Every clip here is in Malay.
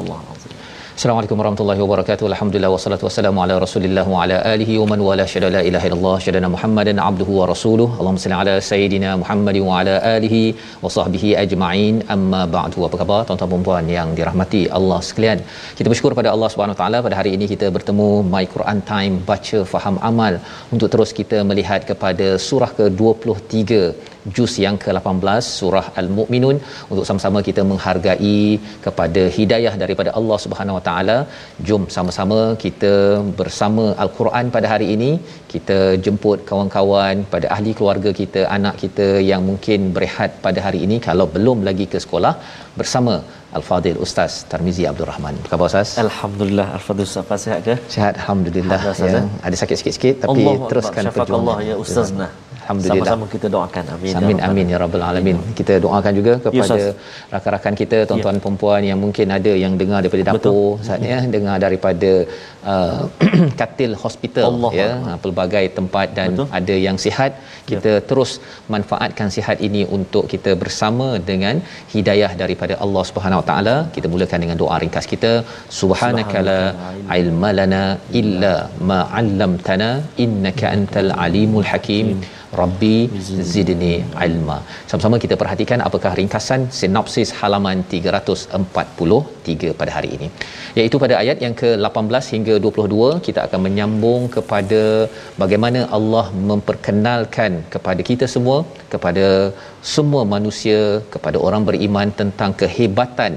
الله العظيم Assalamualaikum warahmatullahi wabarakatuh. Alhamdulillah wassalatu wassalamu ala Rasulillah wa ala alihi wa man wala syada la ilaha illallah syadana Muhammadan abduhu wa rasuluh. Allahumma salli ala sayidina Muhammad wa ala alihi wa sahbihi ajma'in. Amma ba'du. Apa khabar tuan-tuan dan puan yang dirahmati Allah sekalian? Kita bersyukur pada Allah Subhanahu wa taala pada hari ini kita bertemu My Quran Time baca faham amal untuk terus kita melihat kepada surah ke-23 juz yang ke-18 surah Al-Mu'minun untuk sama-sama kita menghargai kepada hidayah daripada Allah Subhanahu Wa Taala. Jom sama-sama kita bersama Al-Quran pada hari ini. Kita jemput kawan-kawan pada ahli keluarga kita, anak kita yang mungkin berehat pada hari ini kalau belum lagi ke sekolah bersama Al-Fadil Ustaz Tarmizi Abdul Rahman. Apa khabar Ustaz? Alhamdulillah Al-Fadhil Ustaz sihat ke? Sihat alhamdulillah. Alhamdulillah, Ya. Ada sakit sikit-sikit tapi Allah teruskan Allah ya Ustazna. Alhamdulillah. Sama-sama kita doakan. Amin. Amin amin ya rabbal alamin. Kita doakan juga kepada Ustaz. rakan-rakan kita tuan-tuan perempuan yang mungkin ada yang dengar daripada dapur saat ya dengar daripada uh, katil hospital Allah ya Allah. uh, pelbagai tempat dan Betul. ada yang sihat kita terus manfaatkan sihat ini untuk kita bersama dengan hidayah daripada Allah Subhanahu Wa Taala. Kita mulakan dengan doa ringkas kita. Subhanakala ilma lana illa ma 'allamtana innaka antal alimul hakim. Rabbi zidni ilma. Sama-sama kita perhatikan apakah ringkasan sinopsis halaman 343 pada hari ini. Iaitu pada ayat yang ke-18 hingga 22 kita akan menyambung kepada bagaimana Allah memperkenalkan kepada kita semua, kepada semua manusia, kepada orang beriman tentang kehebatan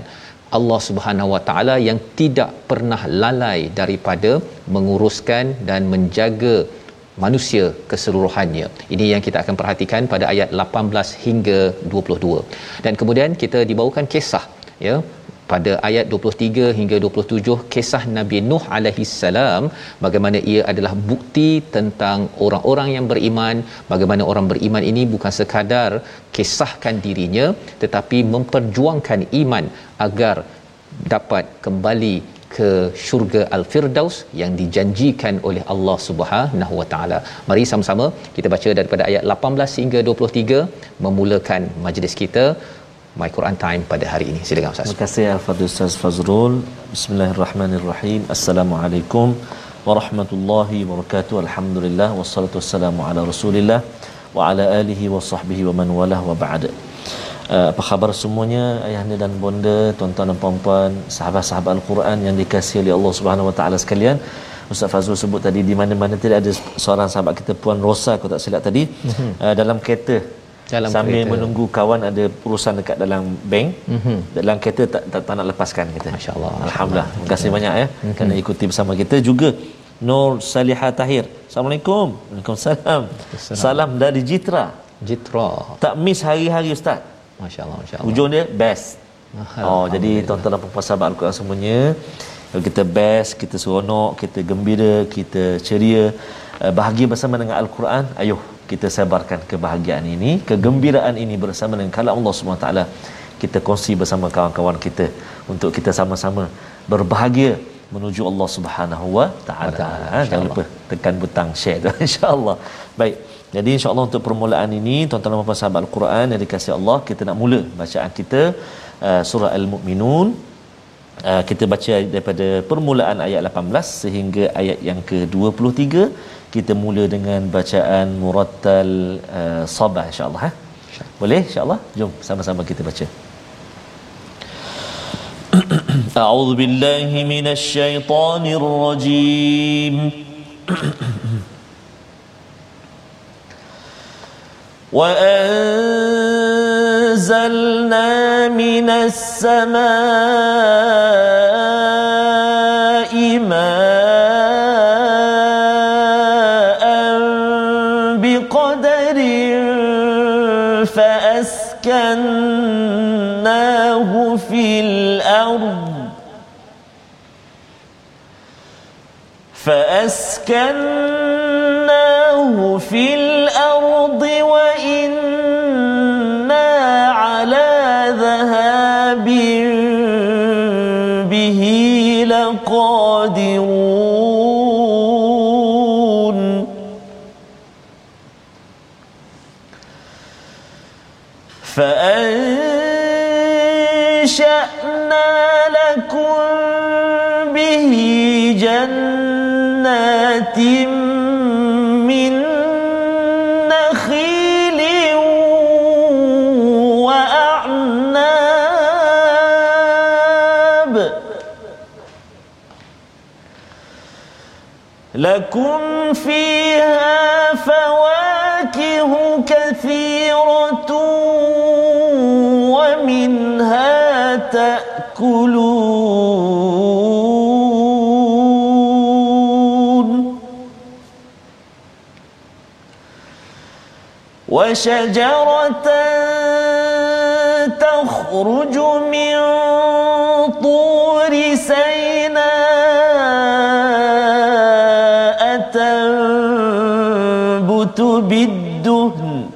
Allah Subhanahu Wa Taala yang tidak pernah lalai daripada menguruskan dan menjaga manusia keseluruhannya. Ini yang kita akan perhatikan pada ayat 18 hingga 22. Dan kemudian kita dibawakan kisah ya pada ayat 23 hingga 27 kisah Nabi Nuh alaihi salam bagaimana ia adalah bukti tentang orang-orang yang beriman bagaimana orang beriman ini bukan sekadar kisahkan dirinya tetapi memperjuangkan iman agar dapat kembali ke syurga al-firdaus yang dijanjikan oleh Allah Subhanahu wa taala. Mari sama-sama kita baca daripada ayat 18 hingga 23 memulakan majlis kita My Quran Time pada hari ini. Silakan Ustaz. Terima kasih Al-Fadhil Ustaz Fazrul. Bismillahirrahmanirrahim. Assalamualaikum warahmatullahi wabarakatuh. Alhamdulillah wassalatu wassalamu ala Rasulillah wa ala alihi wa sahbihi wa man walah wa ba'd. Uh, apa khabar semuanya ayahanda dan bonda, tuan-tuan dan puan-puan, sahabat-sahabat Al-Quran yang dikasihi oleh Allah Subhanahu wa taala sekalian. Ustaz Fazrul sebut tadi di mana-mana tidak ada seorang sahabat kita Puan Rosa aku tak silap tadi. Mm-hmm. uh, dalam kereta. Dalam sambil kereta. menunggu kawan ada urusan dekat dalam bank Mhm. dalam kereta tak, tak, tak nak lepaskan kita. Masya-Allah. Alhamdulillah. Terima kasih banyak ya kerana ikuti bersama kita. Juga Nur Salihah Tahir. Assalamualaikum. Waalaikumsalam. Salam dari Jitra. Jitra. tak miss hari-hari ustaz Masya-Allah, masya-Allah. Hujung dia best. Oh, jadi tuan-tuan dan puan sahabat Al-Quran semuanya, kalau kita best, kita seronok, kita gembira, kita ceria, eh, bahagia bersama dengan Al-Quran, ayuh kita sebarkan kebahagiaan ini, kegembiraan ini bersama dengan kalam Allah SWT. Kita kongsi bersama kawan-kawan kita untuk kita sama-sama berbahagia menuju Allah Subhanahu wa taala. Ha, Jangan lupa tekan butang share tu insya-Allah. Baik. Jadi insya-Allah untuk permulaan ini tuan-tuan dan puan sahabat Al-Quran yang dikasihi Allah, kita nak mula bacaan kita uh, surah Al-Mukminun uh, kita baca daripada permulaan ayat 18 sehingga ayat yang ke-23 kita mula dengan bacaan murattal uh, sabah insyaallah eh boleh insyaallah jom sama-sama kita baca أعوذ بالله من الشيطان الرجيم وأنزلنا من السماء ماء بقدر فأسكناه في الأرض فأسكناه في الأرض لكم فيها فواكه كثيرة ومنها تأكلون. وشجرة تخرج من طور سيناء بالدهن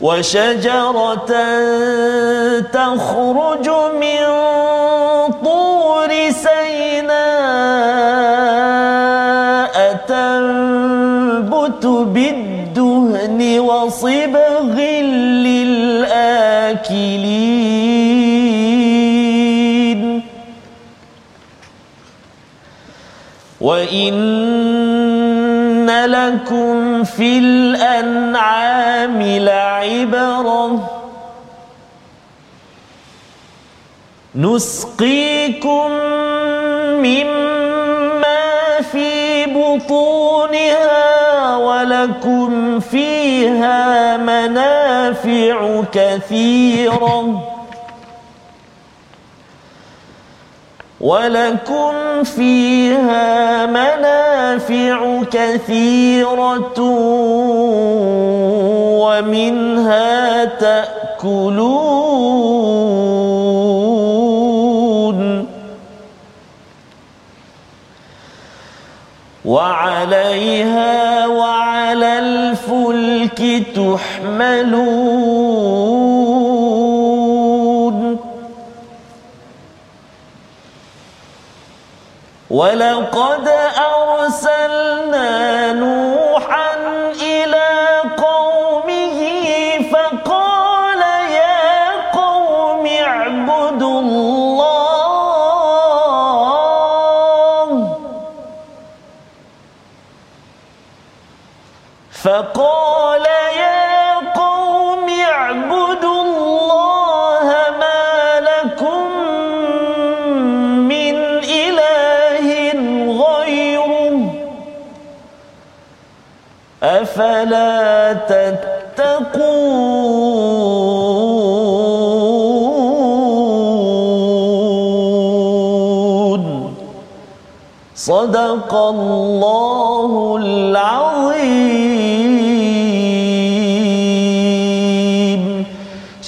وشجرة تخرج من طور سيناء تنبت بالدهن وصبغ للآكلين. وإن لكم في الأنعام لعبرة. نسقيكم مما في بطونها ولكم فيها منافع كثيرة. ولكم فيها منافع كثيرة ومنها تأكلون. وعليها وعلى الفلك تحملون. ولقد أرسلنا نوحا إلى قومه فقال يا قوم اعبدوا الله فقال صدق الله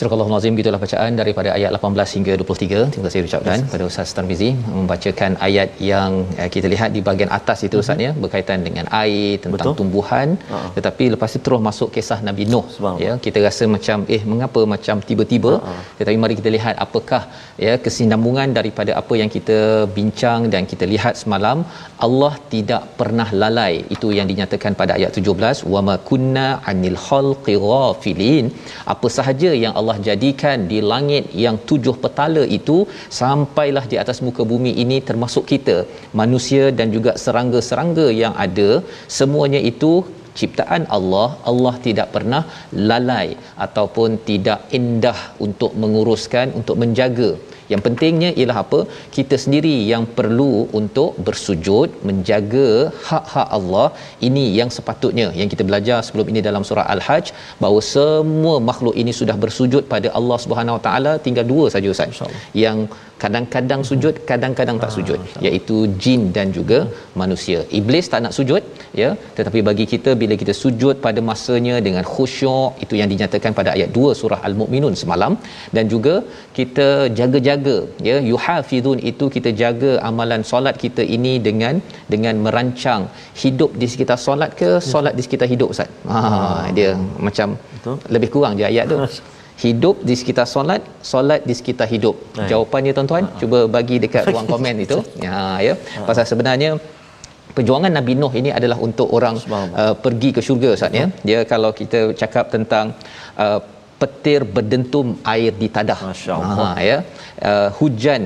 Surah Al-Azim gitulah bacaan daripada ayat 18 hingga 23. Terima kasih ucapkan kepada Ustaz Tarmizi membacakan ayat yang eh, kita lihat di bahagian atas itu Ustaz ya berkaitan dengan air tentang Betul. tumbuhan. Ha-ha. tetapi lepas itu terus masuk kisah Nabi Nuh ya. Kita rasa macam eh mengapa macam tiba-tiba? Tetapi mari kita lihat apakah ya kesinambungan daripada apa yang kita bincang dan kita lihat semalam. Allah tidak pernah lalai. Itu yang dinyatakan pada ayat 17 wama kunna anil khalqi ghafilin. Apa sahaja yang Allah Allah jadikan di langit yang tujuh petala itu sampailah di atas muka bumi ini termasuk kita manusia dan juga serangga-serangga yang ada. Semuanya itu ciptaan Allah. Allah tidak pernah lalai ataupun tidak indah untuk menguruskan untuk menjaga yang pentingnya ialah apa? Kita sendiri yang perlu untuk bersujud menjaga hak-hak Allah. Ini yang sepatutnya yang kita belajar sebelum ini dalam surah al-hajj bahawa semua makhluk ini sudah bersujud pada Allah Subhanahu Wa Taala. Tinggal dua saja ustaz. Yang kadang-kadang sujud kadang-kadang tak sujud. iaitu jin dan juga manusia. Iblis tak nak sujud ya. Tetapi bagi kita bila kita sujud pada masanya dengan khusyuk itu yang dinyatakan pada ayat 2 surah al-mukminun semalam. Dan juga kita jaga-jaga ya. Yuhafizun itu kita jaga amalan solat kita ini dengan dengan merancang hidup di sekitar solat ke solat di sekitar hidup ustaz? Ha dia macam Betul. lebih kurang je ayat tu. Hidup di sekitar solat solat di sekitar hidup. Hai. jawapannya tuan-tuan ha. cuba bagi dekat ruang komen itu. Ya ya. Ha. pasal sebenarnya perjuangan Nabi Nuh ini adalah untuk orang uh, pergi ke syurga Ustaz ya. Dia kalau kita cakap tentang uh, petir berdentum air di tadah. Ha ya. Uh, hujan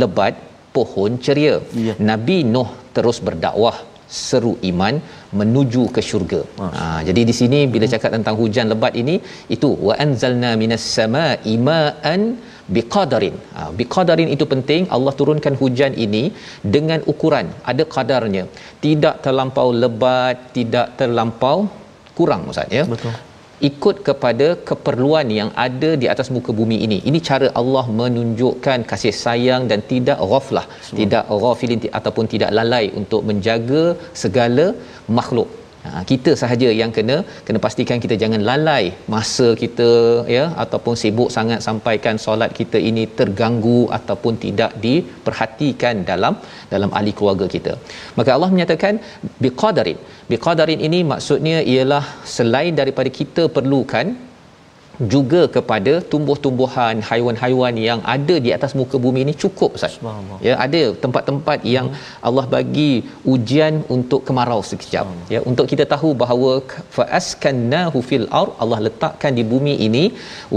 lebat pohon ceria. Ya. Nabi Nuh terus berdakwah seru iman menuju ke syurga. Ha jadi di sini bila cakap tentang hujan lebat ini itu wa anzalna minas samaa'i ma'an biqadarin. Ha biqadarin itu penting Allah turunkan hujan ini dengan ukuran ada kadarnya. Tidak terlampau lebat, tidak terlampau kurang ustaz ya. Betul ikut kepada keperluan yang ada di atas muka bumi ini. Ini cara Allah menunjukkan kasih sayang dan tidak ghaflah, tidak ghafilin ataupun tidak lalai untuk menjaga segala makhluk. Ha, kita sahaja yang kena kena pastikan kita jangan lalai masa kita ya ataupun sibuk sangat sampaikan solat kita ini terganggu ataupun tidak diperhatikan dalam dalam ahli keluarga kita. Maka Allah menyatakan biqadarin. Biqadarin ini maksudnya ialah selain daripada kita perlukan juga kepada tumbuh-tumbuhan haiwan-haiwan yang ada di atas muka bumi ini cukup Ustaz. Ya ada tempat-tempat yang hmm. Allah bagi ujian untuk kemarau sekejap. Ya untuk kita tahu bahawa faaskannahu fil ard Allah letakkan di bumi ini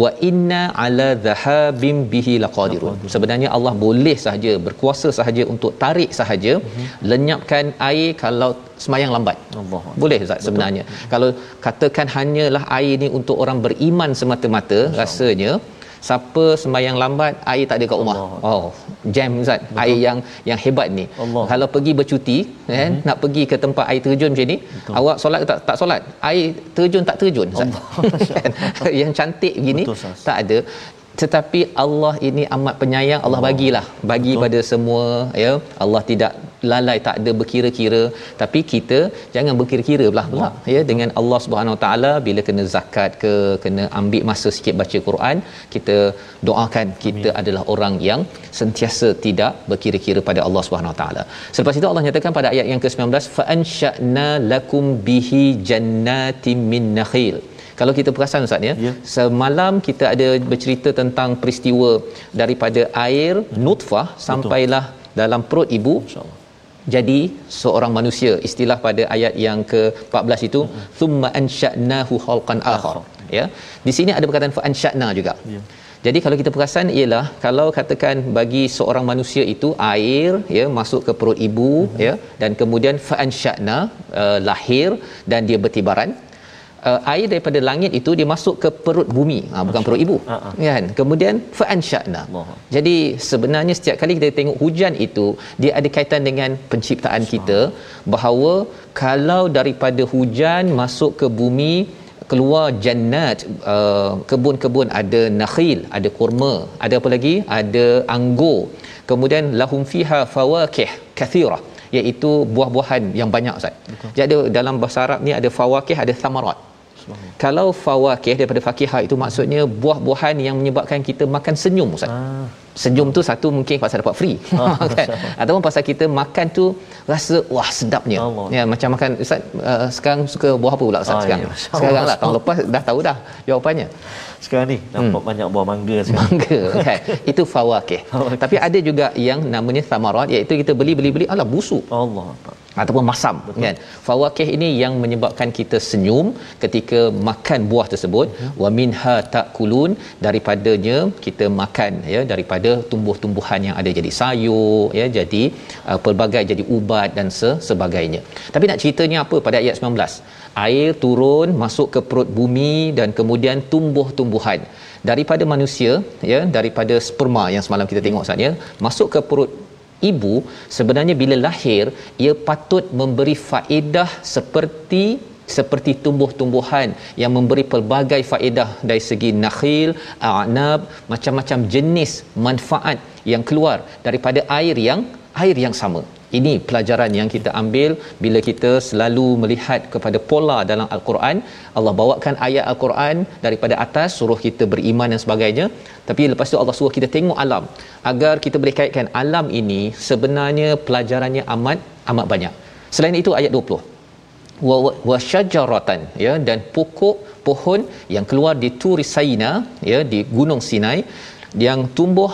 wa inna ala dhahabim bihi laqadirun. Sebenarnya Allah boleh sahaja berkuasa sahaja untuk tarik sahaja hmm. lenyapkan air kalau semayang lambat. Allah. Boleh Ustaz sebenarnya. Betul. Kalau katakan hanyalah air ni untuk orang beriman semata-mata rasanya siapa sembahyang lambat air tak ada kat rumah Allah. oh jam ustaz Betul. air yang yang hebat ni Allah. kalau pergi bercuti kan mm-hmm. nak pergi ke tempat air terjun macam ni Betul. awak solat tak tak solat air terjun tak terjun ustaz yang cantik begini Betul, tak ada tetapi Allah ini amat penyayang Allah bagilah bagi Betul. pada semua ya Allah tidak lalai tak ada berkira-kira. Tapi kita jangan berkira-kira belah pula ya dengan Allah Subhanahu Wa Taala. Bila kena zakat ke kena ambil masa sikit baca Quran kita doakan kita Amin. adalah orang yang sentiasa tidak berkira-kira pada Allah Subhanahu Wa Taala. Selepas itu Allah nyatakan pada ayat yang ke-19 fa ansha'na lakum bihi jannatin min nakhil. Kalau kita perasan ustaz ya yeah. semalam kita ada bercerita tentang peristiwa daripada air nutfah sampailah dalam perut ibu jadi seorang manusia istilah pada ayat yang ke-14 itu thumma ansha'nahu khalqan akhar ya di sini ada perkataan fa ansha'na juga ya. jadi kalau kita perasan ialah kalau katakan bagi seorang manusia itu air ya masuk ke perut ibu uh-huh. ya dan kemudian fa ansha'na uh, lahir dan dia bertibaran uh, air daripada langit itu dia masuk ke perut bumi. Ha, bukan perut ibu. Uh-huh. kan? Kemudian fa ansha'na jadi sebenarnya setiap kali kita tengok hujan itu dia ada kaitan dengan penciptaan kita bahawa kalau daripada hujan masuk ke bumi keluar jannat uh, kebun-kebun ada nakhil ada kurma ada apa lagi? Ada anggur. Kemudian lahum fiha fawakih kathira iaitu buah-buahan yang banyak Ustaz. Jadi dalam bahasa Arab ni ada fawakih ada thamarat. Kalau fawakih daripada fakihah itu maksudnya buah-buahan yang menyebabkan kita makan senyum Ustaz. Ah. Senyum tu satu mungkin pasal dapat free ah, kan. Ataupun pasal kita makan tu rasa wah sedapnya. Allah. Ya macam makan Ustaz uh, sekarang suka buah apa pula Ustaz ah, sekarang? Ya. Sekarang lah tahun lepas dah tahu dah jawapannya. Sekarang ni nampak hmm. banyak buah mangga sekarang. Mangga kan. Itu fawakih. Tapi ada juga yang namanya thamarat iaitu kita beli beli beli alah busuk. Allah. Ataupun masam Betul. kan? Fawakih ini yang menyebabkan kita senyum ketika makan buah tersebut. Hmm. wa minha takulun daripadanya kita makan ya daripada tumbuh-tumbuhan yang ada jadi sayur ya jadi uh, pelbagai jadi ubat dan se- sebagainya. Tapi nak ceritanya apa pada ayat 19 air turun masuk ke perut bumi dan kemudian tumbuh-tumbuhan. Daripada manusia ya daripada sperma yang semalam kita tengok saatnya masuk ke perut ibu sebenarnya bila lahir ia patut memberi faedah seperti seperti tumbuh-tumbuhan yang memberi pelbagai faedah dari segi nakhil, a'nab, macam-macam jenis manfaat yang keluar daripada air yang air yang sama. Ini pelajaran yang kita ambil bila kita selalu melihat kepada pola dalam al-Quran. Allah bawakan ayat al-Quran daripada atas suruh kita beriman dan sebagainya. Tapi lepas tu Allah suruh kita tengok alam agar kita boleh kaitkan alam ini sebenarnya pelajarannya amat amat banyak. Selain itu ayat 20 wa, wa syajaratan ya dan pokok pohon yang keluar di Turi Saina ya di Gunung Sinai yang tumbuh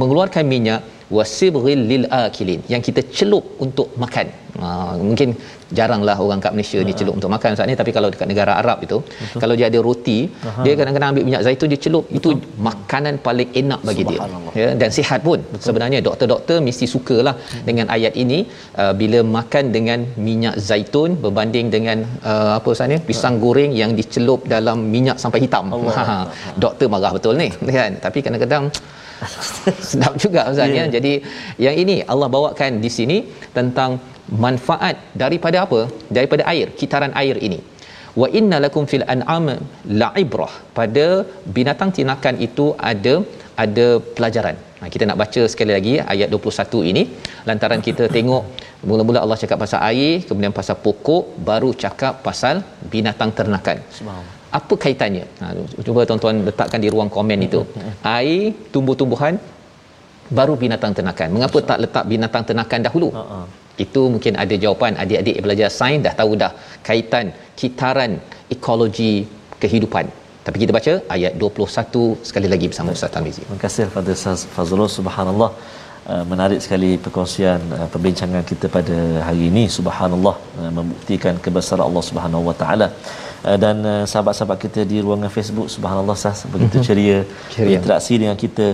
mengeluarkan minyak wasibghil lil akilin yang kita celup untuk makan. Ha, mungkin jaranglah orang kat Malaysia ni celup untuk makan saat ni tapi kalau dekat negara Arab itu Betul. kalau dia ada roti Aha. dia kadang-kadang ambil minyak zaitun dia celup Betul. itu makanan paling enak bagi dia ya dan sihat pun Betul. sebenarnya doktor-doktor mesti sukalah hmm. dengan ayat ini uh, bila makan dengan minyak zaitun berbanding dengan uh, apa sebenarnya pisang goreng yang dicelup dalam minyak sampai hitam ha, doktor marah betul ni kan tapi kadang-kadang sedap juga ustaz yeah. ya. Jadi yang ini Allah bawakan di sini tentang manfaat daripada apa? Daripada air kitaran air ini. Wa inna lakum fil an'am la'ibrah. Pada binatang tinakan itu ada ada pelajaran. Ha, kita nak baca sekali lagi ayat 21 ini. Lantaran kita tengok mula-mula Allah cakap pasal air kemudian pasal pokok baru cakap pasal binatang ternakan apa kaitannya? Ha, cuba tuan-tuan letakkan di ruang komen itu. Air tumbuh-tumbuhan baru binatang ternakan. Mengapa tak letak binatang ternakan dahulu? Uh-uh. itu mungkin ada jawapan. Adik-adik belajar sains dah tahu dah kaitan kitaran ekologi kehidupan. Tapi kita baca ayat 21 sekali lagi bersama Ustaz Tamizi. Terima kasih kepada Ustaz Fazlul. Subhanallah. Uh, menarik sekali perkongsian uh, perbincangan kita pada hari ini. Subhanallah uh, membuktikan kebesaran Allah Subhanahu wa taala dan sahabat-sahabat kita di ruangan Facebook subhanallah sah begitu mhm. ceria, ceria. interaksi dengan kita.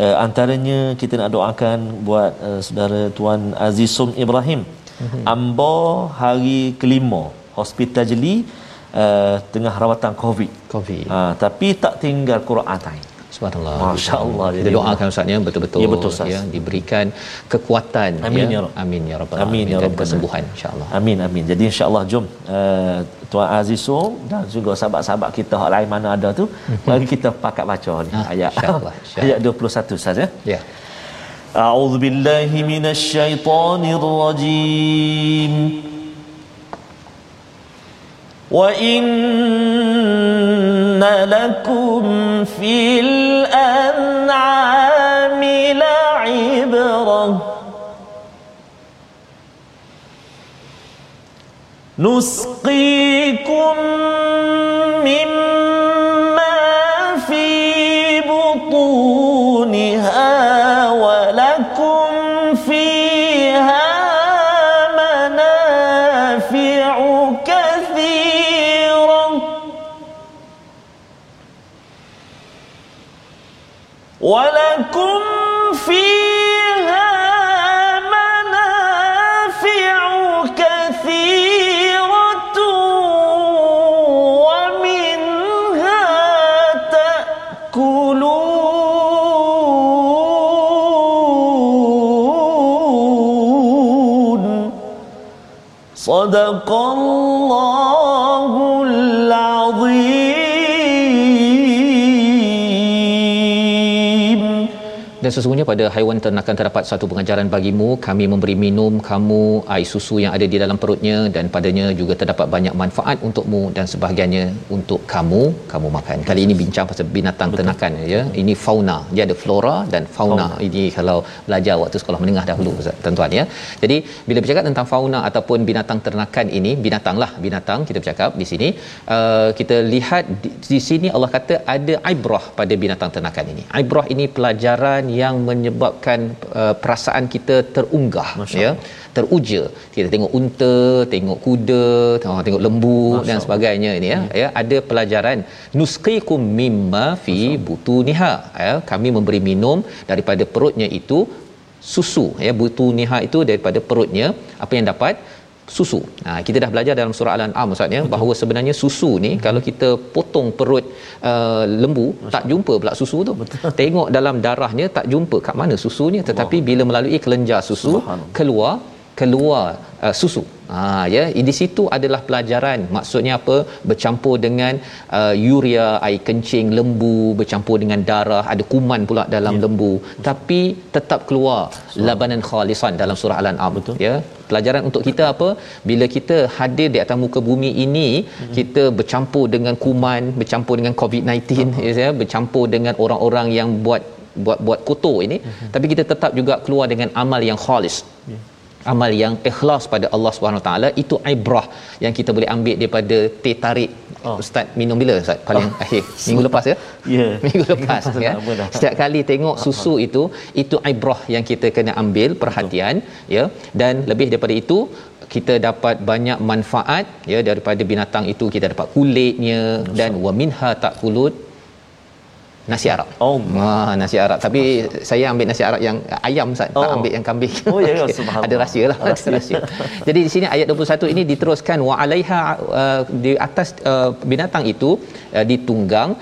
Uh, antaranya kita nak doakan buat uh, saudara tuan Azizum Ibrahim. Mm-hmm. ambo hari kelima hospital jeli uh, tengah rawatan covid. Covid. Uh, tapi tak tinggal Quran Subhanallah. Masya-Allah. Kita doakan ustaznya betul-betul ya, betul, ya diberikan kekuatan amin, ya. ya. Amin ya rabbal alamin. Amin ya rabbal kesembuhan insya-Allah. Amin amin. Jadi insya-Allah jom uh, Tuan Azizo dan juga sahabat-sahabat kita hak lain mana ada tu mhm. mari kita pakat baca ni ah, ayat insya-Allah. Ayat 21 saja. Ya. أعوذ بالله من الشيطان الرجيم وإن لكم في الأنعام لعبرة. نسقيكم ولكم صدق الله dan sesungguhnya pada haiwan ternakan terdapat satu pengajaran bagimu. Kami memberi minum kamu air susu yang ada di dalam perutnya dan padanya juga terdapat banyak manfaat untukmu dan sebahagiannya untuk kamu. Kamu makan. Kali ini bincang pasal binatang Betul. ternakan ya. Ini fauna. Dia ada flora dan fauna, fauna. ini kalau belajar waktu sekolah menengah dahulu tuan-tuan ya. Jadi bila bercakap tentang fauna ataupun binatang ternakan ini binatanglah binatang kita bercakap di sini uh, kita lihat di, di sini Allah kata ada ibrah pada binatang ternakan ini. Ibrah ini pelajaran yang menyebabkan uh, perasaan kita terunggah ya. Teruja. Kita tengok unta tengok kuda tengok lembu Masya dan sebagainya ini ya. Hmm. ya ada pelajaran. Nusqikum mimma fi butuniha. Ya kami memberi minum daripada perutnya itu susu. Ya butuniha itu daripada perutnya. Apa yang dapat susu. Ha, kita dah belajar dalam surah Al-An'am Ustaz ya bahawa sebenarnya susu ni hmm. kalau kita potong perut uh, lembu Masya. tak jumpa pula susu tu. Betul. Tengok dalam darahnya tak jumpa kat mana susunya tetapi Allah. bila melalui kelenjar susu keluar keluar uh, susu. Ha ya di situ adalah pelajaran maksudnya apa bercampur dengan uh, urea air kencing lembu bercampur dengan darah ada kuman pula dalam ya. lembu Betul. tapi tetap keluar so. labanan khalisan dalam surah al-an'am Betul. ya pelajaran untuk kita apa bila kita hadir di atas muka bumi ini hmm. kita bercampur dengan kuman bercampur dengan covid-19 uh-huh. ya bercampur dengan orang-orang yang buat buat buat kotor ini uh-huh. tapi kita tetap juga keluar dengan amal yang khalis amal yang ikhlas pada Allah Subhanahu taala itu ibrah yang kita boleh ambil daripada teh tarik oh. ustaz minum bila ustaz paling oh. akhir minggu lepas ya yeah. minggu lepas ya setiap kali tengok susu itu itu ibrah yang kita kena ambil perhatian Betul. ya dan lebih daripada itu kita dapat banyak manfaat ya daripada binatang itu kita dapat kulitnya Betul. dan wa minha takulut nasi Arab. Oh, ha, nasi Arab. Tapi saya ambil nasi Arab yang ayam Ustaz, oh. tak ambil yang kambing. Oh ya, ya subhanallah. Ada rahsia lah, ada rahsia. Jadi di sini ayat 21 ini diteruskan wa alaiha uh, di atas uh, binatang itu uh, ditunggang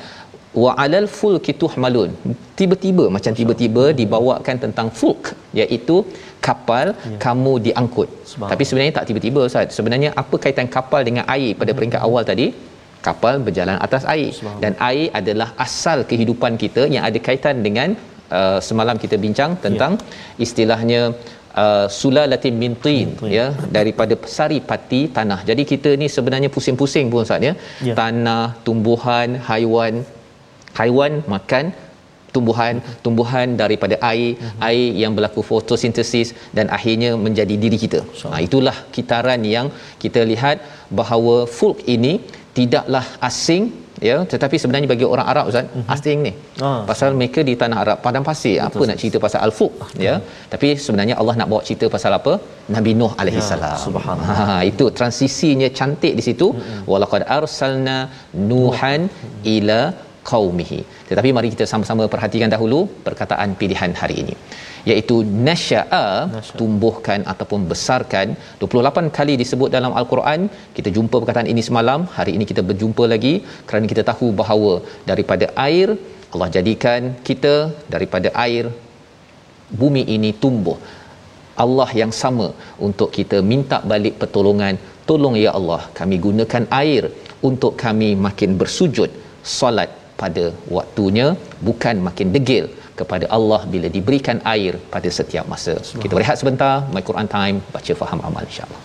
wa alal fulki tuhmalun tiba-tiba macam tiba-tiba dibawakan tentang fulk iaitu kapal ya. kamu diangkut tapi sebenarnya tak tiba-tiba ustaz sebenarnya apa kaitan kapal dengan air pada peringkat awal tadi kapal berjalan atas air dan air adalah asal kehidupan kita yang ada kaitan dengan uh, semalam kita bincang tentang ya. istilahnya uh, sulalatin min tin ya daripada sari pati tanah. Jadi kita ni sebenarnya pusing-pusing pun Ustaz ya. ya. Tanah, tumbuhan, haiwan haiwan makan tumbuhan tumbuhan daripada air uh-huh. air yang berlaku fotosintesis dan akhirnya menjadi diri kita. Ha, itulah kitaran yang kita lihat bahawa fulk ini tidaklah asing ya tetapi sebenarnya bagi orang Arab Ustaz uh-huh. asing ni. Ah. pasal mereka di tanah Arab padang pasir Betul, apa nak cerita pasal al-fuq uh ya. Tapi sebenarnya Allah nak bawa cerita pasal apa? Nabi Nuh alaihi ya, salam subhanallah. Ha, itu transisinya cantik di situ. Uh-huh. walaqad arsalna nuhan uh-huh. ila qaumihi. Tetapi mari kita sama-sama perhatikan dahulu perkataan pilihan hari ini iaitu nasya'a tumbuhkan ataupun besarkan. 28 kali disebut dalam al-Quran. Kita jumpa perkataan ini semalam. Hari ini kita berjumpa lagi kerana kita tahu bahawa daripada air Allah jadikan kita daripada air bumi ini tumbuh. Allah yang sama untuk kita minta balik pertolongan. Tolong ya Allah kami gunakan air untuk kami makin bersujud solat pada waktunya bukan makin degil kepada Allah bila diberikan air pada setiap masa. Kita berehat sebentar, My Quran Time, baca faham amal insya-Allah.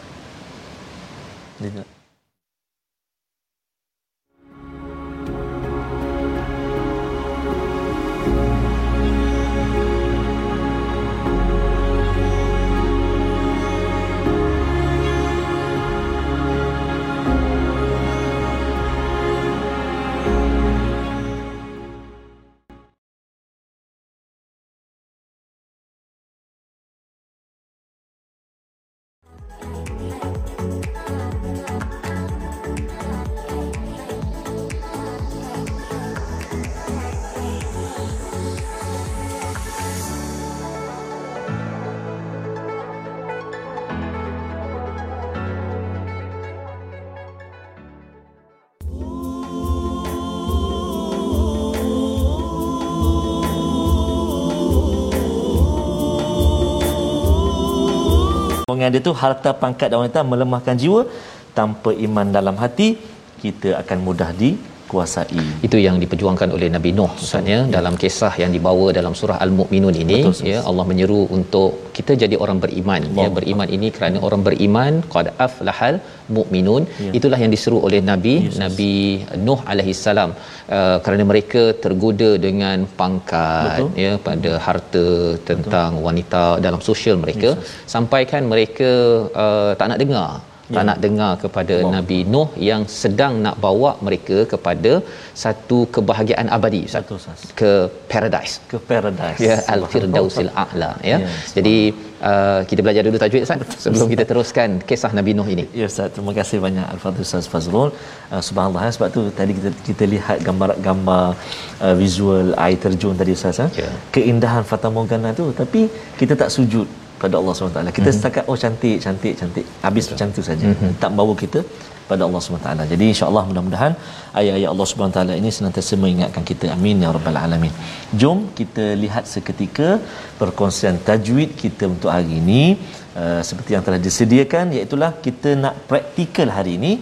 Dengan dia tu harta pangkat dan wanita melemahkan jiwa tanpa iman dalam hati kita akan mudah di kuasai. Itu yang diperjuangkan oleh Nabi Nuh maksudnya ya. dalam kisah yang dibawa dalam surah Al-Mukminun ini Betul, ya Allah menyeru untuk kita jadi orang beriman Allah. ya beriman ini kerana orang beriman qad aflahal mukminun ya. itulah yang diseru oleh Nabi Yesus. Nabi Nuh alaihi salam uh, kerana mereka tergoda dengan pangkat Betul. ya pada harta tentang Betul. wanita dalam sosial mereka Yesus. sampaikan mereka uh, tak nak dengar tak Ya. nak dengar kepada Allah. Nabi Nuh yang sedang nak bawa mereka kepada satu kebahagiaan abadi Ustaz. Betul, Ustaz. ke paradise ke paradise ya al firdausil a'la ya Ya, jadi uh, kita belajar dulu tajwid Ustaz sebelum kita teruskan kisah Nabi Nuh ini Ya Ustaz, terima kasih banyak Al-Fadhil Ustaz Fazrul. Uh, subhanallah sebab tu tadi kita kita lihat gambar-gambar uh, visual air terjun tadi Ustaz ha? Ya. Keindahan Fata Morgana tu tapi kita tak sujud pada Allah SWT. Kita mm-hmm. setakat oh cantik, cantik, cantik. Habis macam tu saja. Mm-hmm. Tak bawa kita pada Allah SWT. Jadi insya-Allah mudah-mudahan ayat-ayat Allah SWT ini senantiasa mengingatkan kita. Amin ya rabbal alamin. Jom kita lihat seketika perkongsian tajwid kita untuk hari ini uh, seperti yang telah disediakan iaitu kita nak praktikal hari ini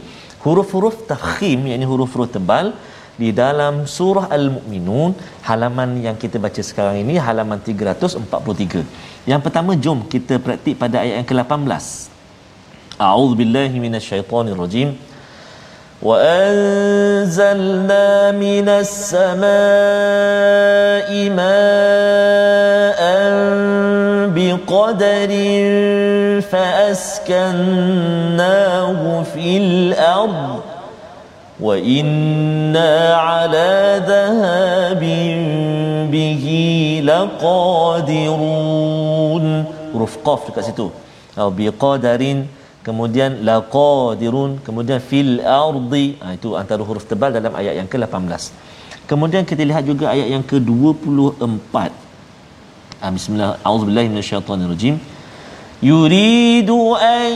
huruf-huruf tafkhim yakni huruf-huruf tebal di dalam surah Al-Mu'minun halaman yang kita baca sekarang ini halaman 343. Yang pertama jom kita praktik pada ayat yang ke-18. A'udzu billahi minasyaitonir rajim. Wa anzalna minas samaa'i ma'an biqadarin فأسكناه في الأرض وإنا على ذهاب به لقادرون huruf qaf dekat situ oh, biqadarin kemudian laqadirun kemudian fil ardi ha, itu antara huruf tebal dalam ayat yang ke-18 kemudian kita lihat juga ayat yang ke-24 ha, bismillah auzubillahi minasyaitonirrajim يريد أن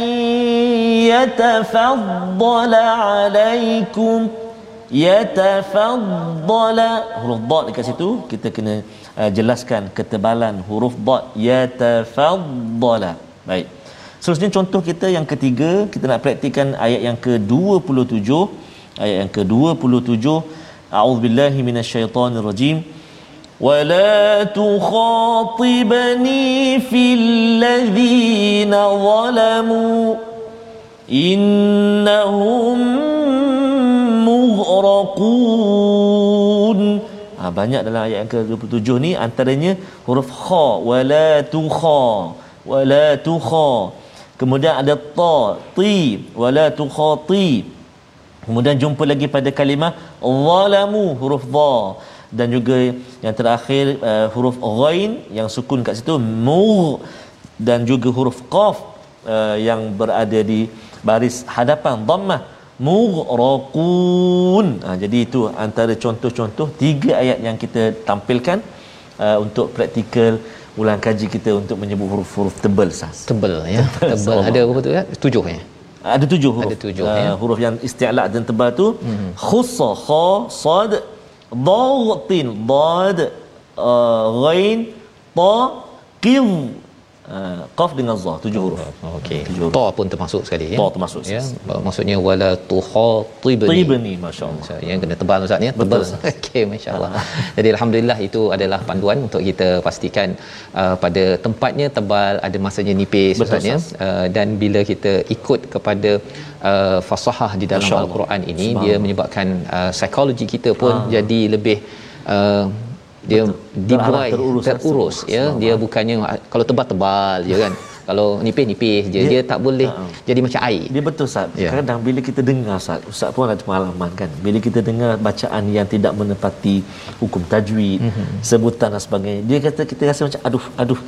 يتفضل عليكم يتفضل huruf dad dekat situ kita kena uh, jelaskan ketebalan huruf dad yatafaddala baik seterusnya contoh kita yang ketiga kita nak praktikkan ayat yang ke-27 ayat yang ke-27 a'udzubillahi minasyaitonirrajim ولا تخاطبني في الذين ظلموا إنهم مغرقون ha, banyak dalam ayat yang ke-27 ni antaranya huruf kha wala tukha wala tukha kemudian ada ta ti wala tukhati kemudian jumpa lagi pada kalimah zalamu huruf dha dan juga yang terakhir uh, huruf ghain yang sukun kat situ mu dan juga huruf qaf uh, yang berada di baris hadapan dhammah mughraqun ha, jadi itu antara contoh-contoh tiga ayat yang kita tampilkan uh, untuk praktikal ulang kaji kita untuk menyebut huruf-huruf tebal sas. Tebal ya. Tebal ada berapa tu ya? Tujuh ya? Ada tujuh huruf. Ada tujuh, uh, ya. huruf yang isti'la dan tebal tu hmm. khussa kha sad dhaghtin dhad uh, eh, ghain ta qiz uh, qaf dengan za tujuh huruf. Okey. Tujuh huruf. Ta pun termasuk sekali ya? Ta termasuk, ya maksudnya wala tuhatibni tibni masyaallah yang kena tebal Ustaz ni ya? tebal. Okey masya-Allah jadi alhamdulillah itu adalah panduan untuk kita pastikan uh, pada tempatnya tebal ada masanya nipis Ustaz ya? Uh, dan bila kita ikut kepada uh, fasahah di dalam al-Quran ini dia menyebabkan uh, psikologi kita pun Ah. jadi lebih uh, dia dibuai terurus, terurus, ya dia bukannya kalau tebal-tebal je kan kalau nipis-nipis je dia, Dia- tak boleh Ha. jadi macam air Dia betul Ustaz. Ya. Kadang bila kita dengar Ustaz, Ustaz pun ada pengalaman kan. Bila kita dengar bacaan yang tidak menepati hukum tajwid, Mhm. mm-hmm. sebutan dan sebagainya, dia kata kita rasa macam aduh, aduh,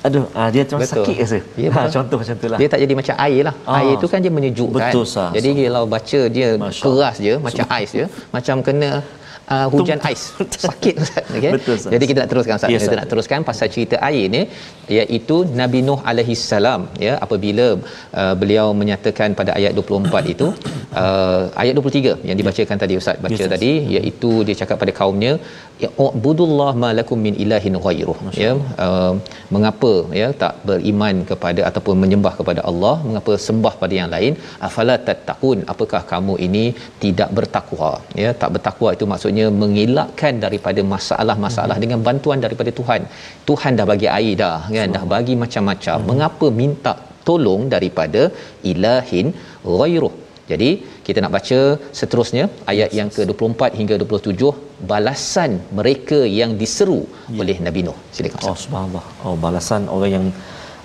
aduh, ah, dia macam Betul. sakit rasa. Ya, ha, contoh macam tu lah. Dia tak jadi macam air lah. Ah. Air tu kan dia menyejukkan. Betul, Sah. Jadi kalau baca dia Masya keras je macam ais je, macam kena Uh, hujan ais. Sakit Ustaz. Okay? Betul, Ustaz. jadi kita nak teruskan Ustaz. Ya, kita nak teruskan pasal cerita air ni iaitu Nabi Nuh alaihi salam ya. Apabila uh, beliau menyatakan pada ayat 24 itu uh, ayat 23 yang dibacakan tadi Ustaz. Baca Ustaz. tadi iaitu dia cakap pada kaumnya ya ubudullah ma lakum min ilahin ghairuh. Ya uh, mengapa ya tak beriman kepada ataupun menyembah kepada Allah mengapa sembah pada yang lain? Afala tattaqun apakah kamu ini tidak bertakwa? Ya tak bertakwa itu maksudnya mengelakkan daripada masalah-masalah dengan bantuan daripada Tuhan. Tuhan dah bagi air dah kan? Dah bagi macam-macam. Mengapa minta tolong daripada ilahin ghairuh jadi kita nak baca seterusnya ayat yang ke-24 hingga 27 balasan mereka yang diseru oleh Nabi Nuh. Silakan Oh subhanallah. Oh balasan orang yang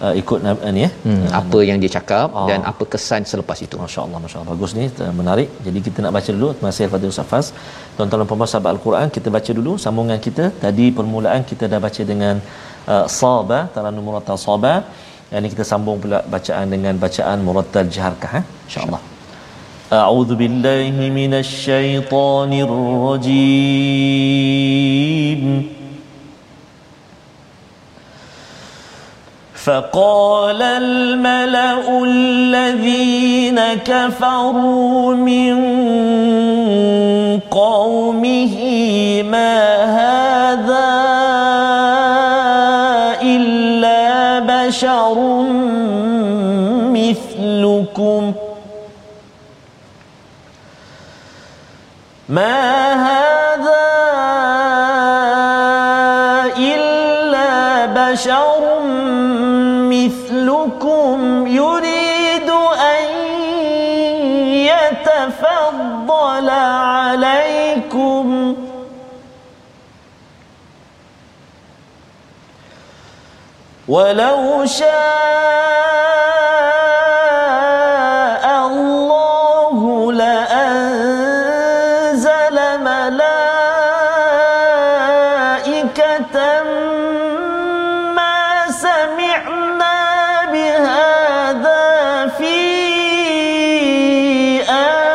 uh, ikut uh, ni ya hmm, apa yang dia cakap oh. dan apa kesan selepas itu. masya-Allah masya-Allah. Bagus ni menarik. Jadi kita nak baca dulu. Terima kasih Fadil Safas tuan-tuan dan puan sahabat al-Quran kita baca dulu sambungan kita. Tadi permulaan kita dah baca dengan uh, saba taranum murattal saba. Yang ini kita sambung pula bacaan dengan bacaan murattal jaharkah eh? insya-Allah أعوذ بالله من الشيطان الرجيم. فقال الملأ الذين كفروا من قومه ما هذا إلا بشر مثلكم؟ ما هذا إلا بشر مثلكم يريد أن يتفضل عليكم ولو شاء سمعنا بهذا في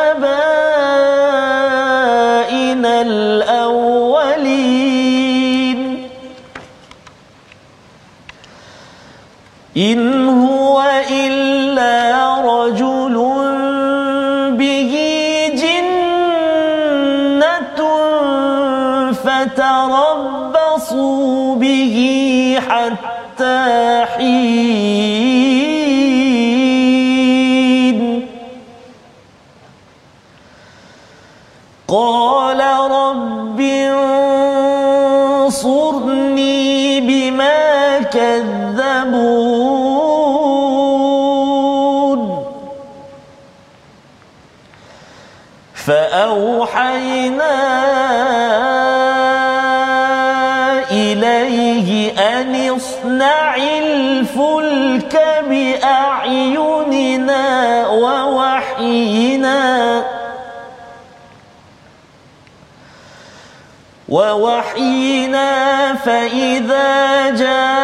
آبائنا الأولين. إن ووحينا فإذا جاء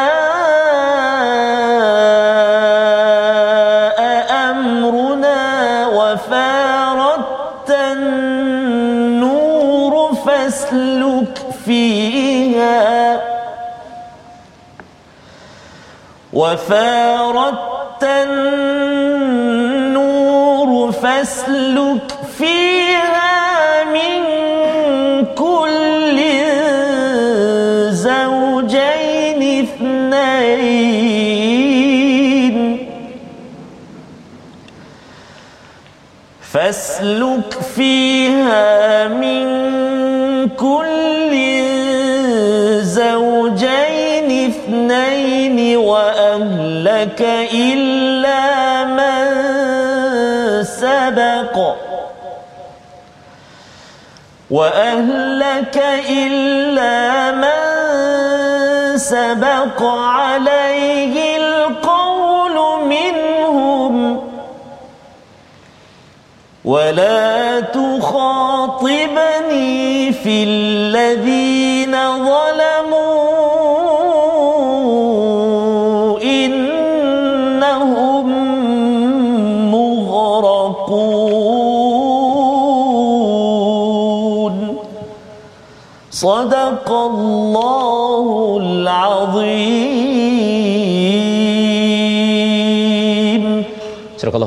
أمرنا وفارت النور فاسلك فيها وفارت النور فاسلك فيها فاسلك فيها من كل زوجين اثنين وأهلك إلا من سبق. وأهلك إلا من سبق عليه ولا تخاطبني في الذين ظلموا إنهم مغرقون صدق الله العظيم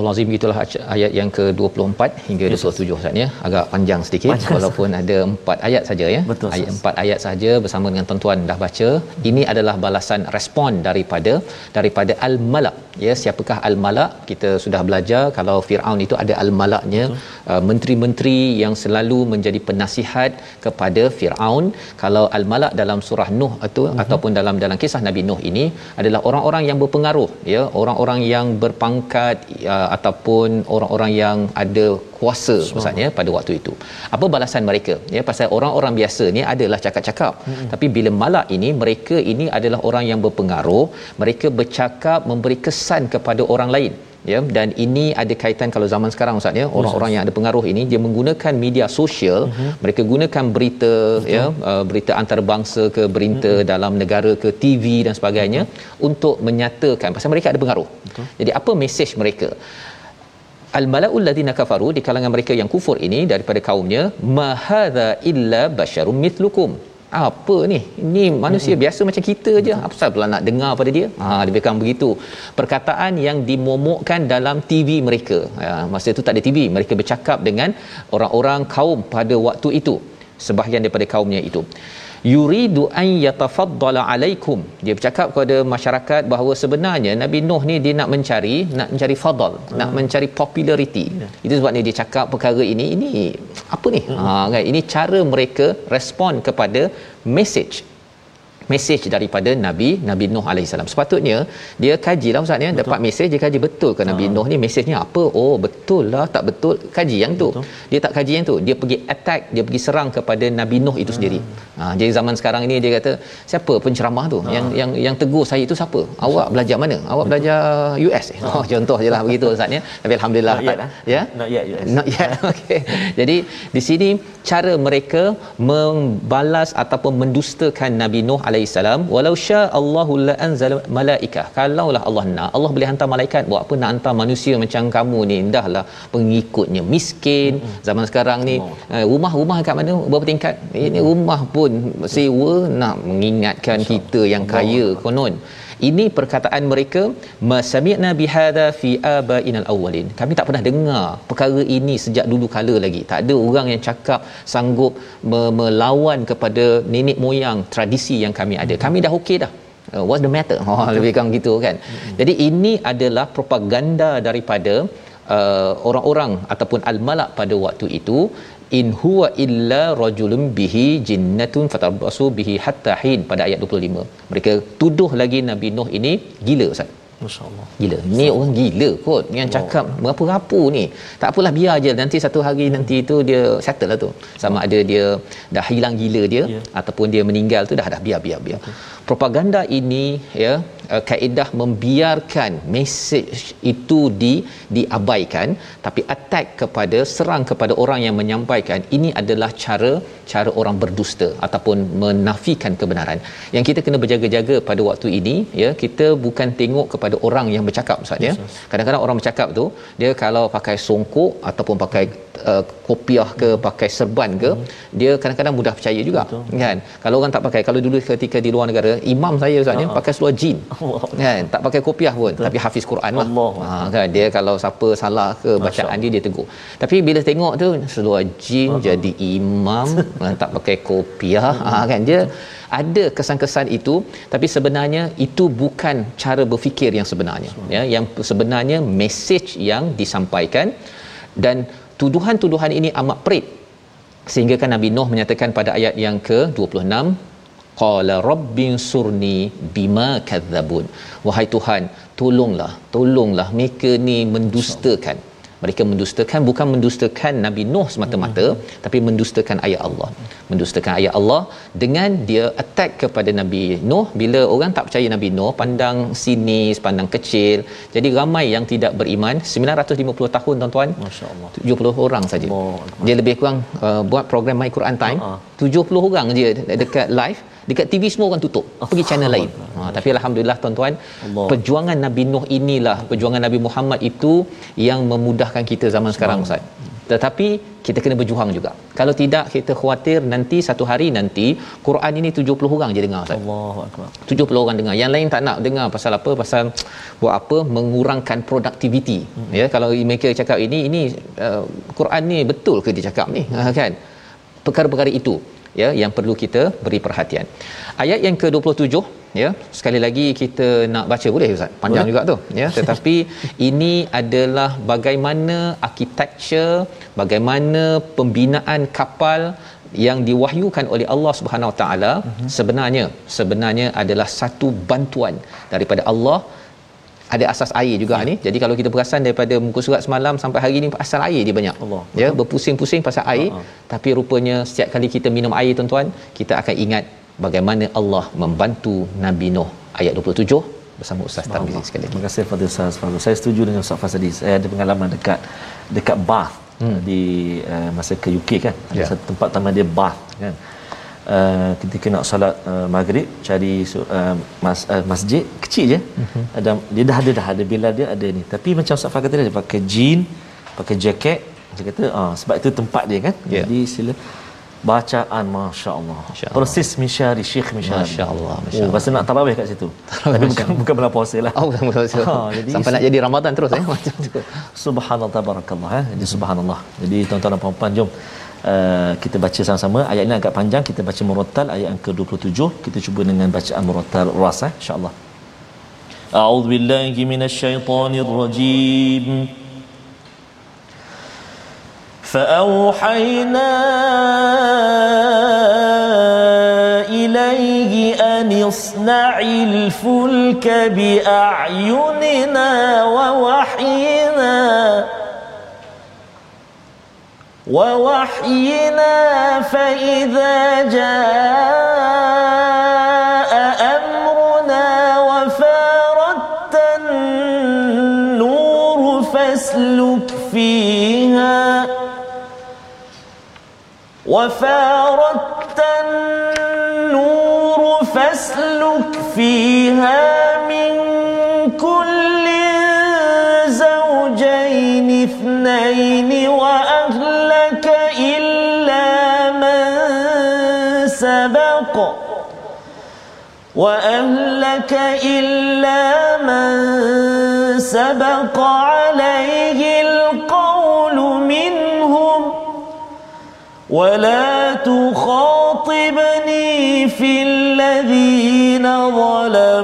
Surah Al-Azim itulah ayat yang ke-24 hingga 27 Ustaz ya. Agak panjang sedikit panjang. walaupun ada 4 ayat saja ya. Betul, ayat 4 ayat saja bersama dengan tuan-tuan dah baca. Ini adalah balasan respon daripada daripada Al-Malak. Ya, siapakah Al-Malak? Kita sudah belajar kalau Firaun itu ada Al-Malaknya, uh, menteri-menteri yang selalu menjadi penasihat kepada Firaun. Kalau Al-Malak dalam surah Nuh itu uh-huh. ataupun dalam dalam kisah Nabi Nuh ini adalah orang-orang yang berpengaruh ya, orang-orang yang berpangkat uh, ataupun orang-orang yang ada kuasa maksudnya pada waktu itu. Apa balasan mereka? Ya pasal orang-orang biasa ni adalah cakap-cakap. Hmm. tapi bila malak ini mereka ini adalah orang yang berpengaruh mereka bercakap memberi kesan kepada orang lain ya dan ini ada kaitan kalau zaman sekarang ustaz ya orang-orang yang ada pengaruh ini dia menggunakan media sosial uh-huh. mereka gunakan berita Betul. ya uh, berita antarabangsa ke berita uh-huh. dalam negara ke TV dan sebagainya uh-huh. untuk menyatakan pasal mereka ada pengaruh Betul. jadi apa mesej mereka al malaul ladina kafaru di kalangan mereka yang kufur ini daripada kaumnya mahadha illa basyarum mithlukum apa ni? Ini manusia hmm. biasa macam kita je. Apa pasal pula nak dengar pada dia? Ha lebih kurang begitu. Perkataan yang dimomokkan dalam TV mereka. Ya, masa itu tak ada TV mereka bercakap dengan orang-orang kaum pada waktu itu. Sebahagian daripada kaumnya itu yuridu an yatafaddala alaikum dia bercakap kepada masyarakat bahawa sebenarnya Nabi Nuh ni dia nak mencari nak mencari fadal hmm. nak mencari populariti yeah. itu sebabnya dia cakap perkara ini ini apa ni hmm. ha kan ini cara mereka respon kepada message mesej daripada Nabi Nabi Nuh alaihissalam. Sepatutnya dia kajilah ustaz ya dapat mesej dia kaji betul ke Nabi ha. Nuh ni mesejnya apa? Oh betul lah tak betul kaji yang tu. Betul. Dia tak kaji yang tu. Dia pergi attack, dia pergi serang kepada Nabi Nuh itu ha. sendiri. Ha jadi zaman sekarang ini dia kata siapa penceramah tu? Ha. Yang yang yang tegur saya itu siapa? Awak belajar mana? Awak betul. belajar US. Ha. Oh contoh jelah begitu ustaz ya. Tapi alhamdulillah Not yet, tak, ya. Not yet US. Not yet. Okey. Jadi di sini cara mereka membalas ataupun mendustakan Nabi Nuh alaihissalam walau sya Allahu la anzal malaikah kalaulah Allah nak Allah boleh hantar malaikat. Buat apa nak hantar manusia macam kamu ni? Indahlah pengikutnya. Miskin hmm. zaman sekarang ni oh. rumah-rumah kat mana? Berapa tingkat? Ini rumah pun sewa nak mengingatkan kita yang kaya konon ini perkataan mereka masami'na bihadza fi abainal awwalin. Kami tak pernah dengar perkara ini sejak dulu kala lagi. Tak ada orang yang cakap sanggup melawan kepada nenek moyang tradisi yang kami ada. Kami dah okey dah. Uh, what's the matter? Oh lebih kurang gitu kan. Jadi ini adalah propaganda daripada uh, orang-orang ataupun al-malak pada waktu itu in huwa illa rajulun bihi jinnatun fatarbasu bihi hatta hin pada ayat 25 mereka tuduh lagi nabi nuh ini gila ustaz. Masyaallah. Gila. Ni orang gila kot. Yang cakap oh. berapa rapu ni. Tak apalah biar je nanti satu hari nanti itu dia settle lah tu. Sama ada dia dah hilang gila dia yeah. ataupun dia meninggal tu dah dah biar biar biar. Okay. propaganda ini ya uh, kaedah membiarkan mesej itu di diabaikan tapi attack kepada serang kepada orang yang menyampaikan ini adalah cara cara orang berdusta ataupun menafikan kebenaran. Yang kita kena berjaga-jaga pada waktu ini ya kita bukan tengok kepada orang yang bercakap Ustaz ya. Kadang-kadang orang bercakap tu dia kalau pakai songkok ataupun pakai uh, kopiah ke pakai serban ke hmm. dia kadang-kadang mudah percaya juga Betul. kan? Kalau orang tak pakai kalau dulu ketika di luar negara imam saya Ustaz ya pakai seluar jin kan? Tak pakai kopiah pun Betul. tapi hafiz Quran lah. Ha, kan? Dia kalau siapa salah ke bacaan dia dia tegur. Tapi bila tengok tu seluar jin Allah. jadi imam tak pakai kopiah ha, kan? Dia ada kesan-kesan itu tapi sebenarnya itu bukan cara berfikir yang sebenarnya ya? Yang sebenarnya message yang disampaikan dan tuduhan-tuduhan ini amat perit. Sehingga kan Nabi Nuh menyatakan pada ayat yang ke-26 qala rabbin surni bima kadzabun. Wahai tuhan tolonglah tolonglah mereka ni mendustakan mereka mendustakan bukan mendustakan Nabi Nuh semata-mata hmm. tapi mendustakan ayat Allah. Mendustakan ayat Allah dengan dia attack kepada Nabi Nuh. Bila orang tak percaya Nabi Nuh pandang sinis pandang kecil jadi ramai yang tidak beriman. 950 tahun tuan-tuan. masya-Allah. 70 orang saja. Dia lebih kurang uh, buat program My Quran Time. Uh-huh. 70 orang je dekat live dekat TV semua orang tutup. Pergi channel lain? Ha, tapi alhamdulillah tuan-tuan Allah. perjuangan Nabi Nuh inilah perjuangan Nabi Muhammad itu yang memudahkan kita zaman sekarang Ustaz. Tetapi kita kena berjuang juga. Kalau tidak kita khawatir nanti satu hari nanti Quran ini 70 orang je dengar Ustaz. Allahuakbar 70 orang dengar. Yang lain tak nak dengar pasal apa? Pasal buat apa? Mengurangkan produktiviti hmm. ya kalau mereka cakap ini ini uh, Quran ni betul ke dia cakap ni? Ha, kan? Perkara-perkara itu ya yang perlu kita beri perhatian. Ayat yang ke-27 ya sekali lagi kita nak baca boleh ustaz panjang boleh. juga tu ya tetapi ini adalah bagaimana architecture bagaimana pembinaan kapal yang diwahyukan oleh Allah Subhanahu Wa Taala mhm. sebenarnya sebenarnya adalah satu bantuan daripada Allah ada asas air juga ya. ni. Jadi kalau kita perasan daripada muka surat semalam sampai hari ni asal air dia banyak. Allah. Ya, berpusing-pusing pasal air. Uh-huh. Tapi rupanya setiap kali kita minum air tuan-tuan, kita akan ingat bagaimana Allah membantu Nabi Nuh. Ayat 27 bersama Ustaz Tarmizi sekali lagi. Terima kasih Fadil Ustaz Fadil. Saya setuju dengan Ustaz Fazli. Saya ada pengalaman dekat dekat Bath hmm. di uh, masa ke UK kan. Ada yeah. satu tempat nama dia Bath kan. Uh, ketika nak solat uh, maghrib cari uh, mas, uh, masjid kecil je. Uh-huh. ada dia dah ada dah ada bila dia ada ni. Tapi macam Ustaz kata dia pakai jean pakai jaket. Dia kata ah sebab itu tempat dia kan. Yeah. jadi sila bacaan masya-Allah. Masya persis misyari syekh misyari masya-Allah masya-Allah. oh, pasal nak tarawih kat situ. Tapi bukan bukan bulan puasa lah. Oh bukan bulan puasa. Ha, jadi sampai nak jadi Ramadan terus eh? Macam tu subhanallah tabarakallah eh? Jadi subhanallah. Jadi tuan-tuan dan puan-puan jom Uh, kita baca sama-sama ayat ini agak panjang kita baca murattal ayat yang ke-27 kita cuba dengan bacaan murattal ras eh insyaallah a'udzubillahi minasyaitonirrajim فأوحينا إليه أن اصنع الفلك بأعيننا ووحينا ووحينا فإذا جاء أمرنا وفاردت النور فاسلك فيها. وفاردت النور فاسلك فيها. وأهلك إلا من سبق عليه القول منهم ولا تخاطبني في الذين ظلموا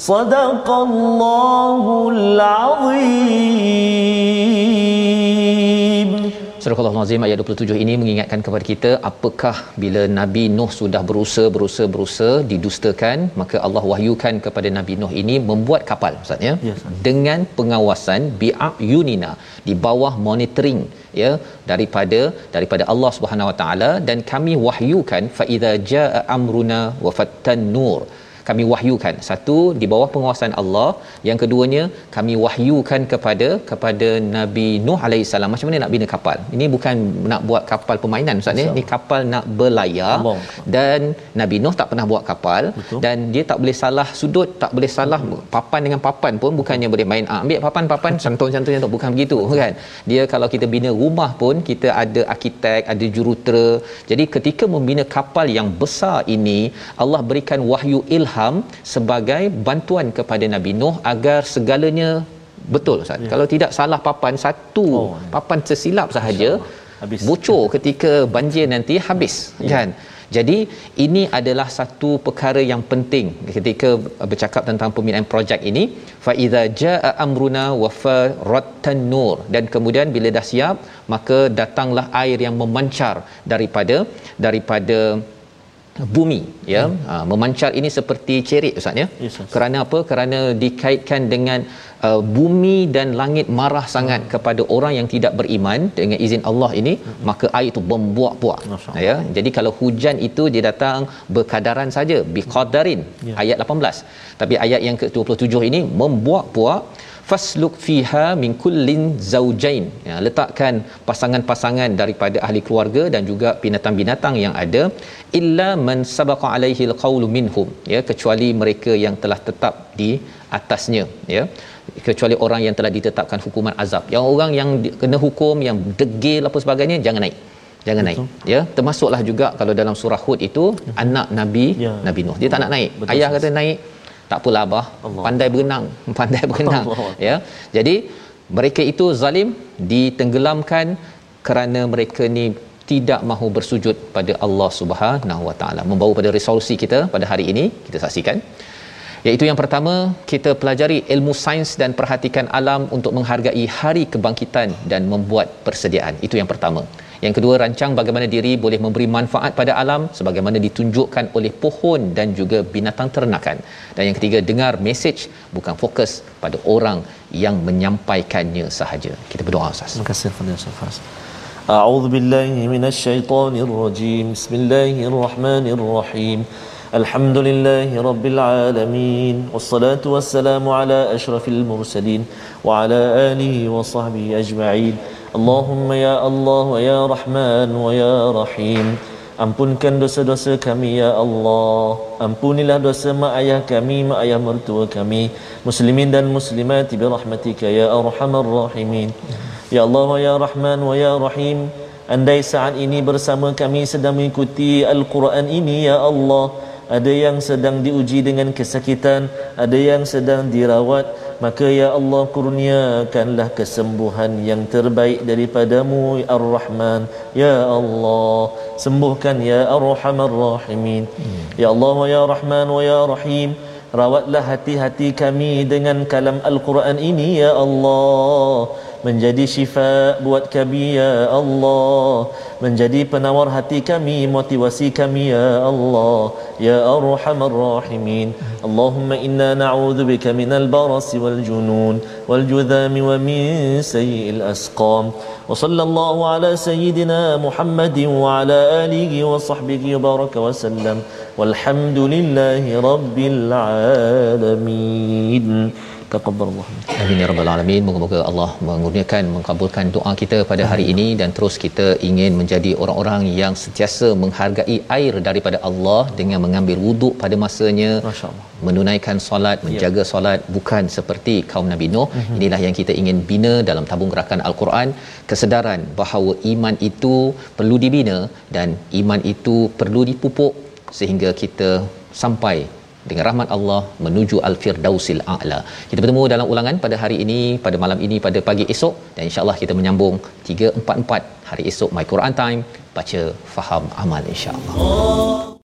صدق الله العظيم Surah Al-Azim ayat 27 ini mengingatkan kepada kita apakah bila Nabi Nuh sudah berusaha berusaha berusaha didustakan maka Allah wahyukan kepada Nabi Nuh ini membuat kapal Ustaz ya yes, dengan pengawasan bi'ayunina di bawah monitoring ya daripada daripada Allah Subhanahu Wa Taala dan kami wahyukan fa iza jaa amruna wa fattan nur kami wahyukan. Satu di bawah penguasaan Allah. Yang keduanya kami wahyukan kepada kepada Nabi Nuh alaihi salam. Macam mana nak bina kapal? Ini bukan nak buat kapal permainan ustaz ni. Ini kapal nak berlayar. Allah. dan Nabi Nuh tak pernah buat kapal. Betul. dan dia tak boleh salah sudut tak boleh salah papan dengan papan pun. Bukannya boleh main ah, ambil papan-papan santun-santun tu. Bukan begitu kan? Dia kalau kita bina rumah pun kita ada arkitek ada jurutera. Jadi ketika membina kapal yang besar ini Allah berikan wahyu ilham ilham sebagai bantuan kepada Nabi Nuh agar segalanya betul Ustaz. Ya. Kalau tidak salah papan satu oh, ya. papan tersilap sahaja habis bocor ketika banjir nanti habis ya. kan. Jadi ini adalah satu perkara yang penting ketika bercakap tentang pembinaan projek ini fa iza jaa amruna wa farattan nur dan kemudian bila dah siap maka datanglah air yang memancar daripada daripada bumi ya hmm. ha, memancar ini seperti cerit ustaz ya yes, kerana apa kerana dikaitkan dengan uh, bumi dan langit marah sangat hmm. kepada orang yang tidak beriman dengan izin Allah ini hmm. maka air itu membuak-buak ya jadi kalau hujan itu dia datang berkadaran saja biqadarin yeah. ayat 18 tapi ayat yang ke-27 ini membuak-buak fasluk fiha min kullin zaujain. Ya letakkan pasangan-pasangan daripada ahli keluarga dan juga binatang-binatang yang ada. Illa man sabaqa alaihi alqaulu minhum. Ya kecuali mereka yang telah tetap di atasnya. Ya kecuali orang yang telah ditetapkan hukuman azab. Yang orang yang kena hukum yang degil apa sebagainya jangan naik. Jangan Betul. naik ya termasuklah juga kalau dalam surah hud itu ya. anak nabi ya. nabi nuh. Dia tak nak naik. Betul. ayah kata naik tak apalah abah. Allah. pandai berenang. Pandai berenang. Allah. ya. Jadi mereka itu zalim ditenggelamkan kerana mereka ni tidak mahu bersujud pada Allah Subhanahu Wa Taala. Membawa pada resolusi kita pada hari ini kita saksikan. Iaitu yang pertama kita pelajari ilmu sains dan perhatikan alam untuk menghargai hari kebangkitan dan membuat persediaan. Itu yang pertama yang kedua rancang bagaimana diri boleh memberi manfaat pada alam sebagaimana ditunjukkan oleh pohon dan juga binatang ternakan dan yang ketiga dengar mesej bukan fokus pada orang yang menyampaikannya sahaja kita berdoa ustaz terima kasih kepada Ustaz أعوذ بالله من الشيطان الرجيم بسم الله الرحمن الرحيم الحمد لله رب العالمين والصلاة والسلام على أشرف المرسلين وعلى آله وصحبه أجمعين اللهم يا الله ويا رحمن ويا رحيم Ampunkan dosa-dosa kami ya Allah. Ampunilah dosa mak ayah kami, mak ayah mertua kami, muslimin dan muslimat bi rahmatika ya arhamar rahimin. Ya Allah wa ya Rahman wa ya Rahim. Andai saat ini bersama kami sedang mengikuti Al-Quran ini ya Allah, ada yang sedang diuji dengan kesakitan, ada yang sedang dirawat, maka ya Allah kurniakanlah kesembuhan yang terbaik daripadamu ya Ar-Rahman. Ya Allah sembuhkan ya Ar-Rahman Rahimin ya Allah wa ya Rahman wa ya Rahim rawatlah hati-hati kami dengan kalam Al-Quran ini ya Allah menjadi syifa buat kami ya Allah. Menjadi penawar hati kami motivasi kami ya Allah. Ya arhamar rahimin. Allahumma inna na'udzu bika minal barasi wal junun wal judhami wa min sayyi'il asqam. Wa sallallahu ala sayyidina Muhammadin wa ala alihi wa sahbihi baraka wa sallam. Walhamdulillahi rabbil alamin taqabbalallah amin ya rabbal alamin. Moga-moga Allah mengurniakan mengabulkan doa kita pada hari ini dan terus kita ingin menjadi orang-orang yang sentiasa menghargai air daripada Allah dengan mengambil wuduk pada masanya masyaallah. menunaikan solat ya. menjaga solat bukan seperti kaum Nabi Nuh. Mm-hmm. inilah yang kita ingin bina dalam tabung gerakan al-Quran. Kesedaran bahawa iman itu perlu dibina dan iman itu perlu dipupuk sehingga kita sampai dengan rahmat Allah menuju al-firdausil a'la. Kita bertemu dalam ulangan pada hari ini, pada malam ini, pada pagi esok dan insya-Allah kita menyambung 344 hari esok My Quran Time baca faham amal insya-Allah.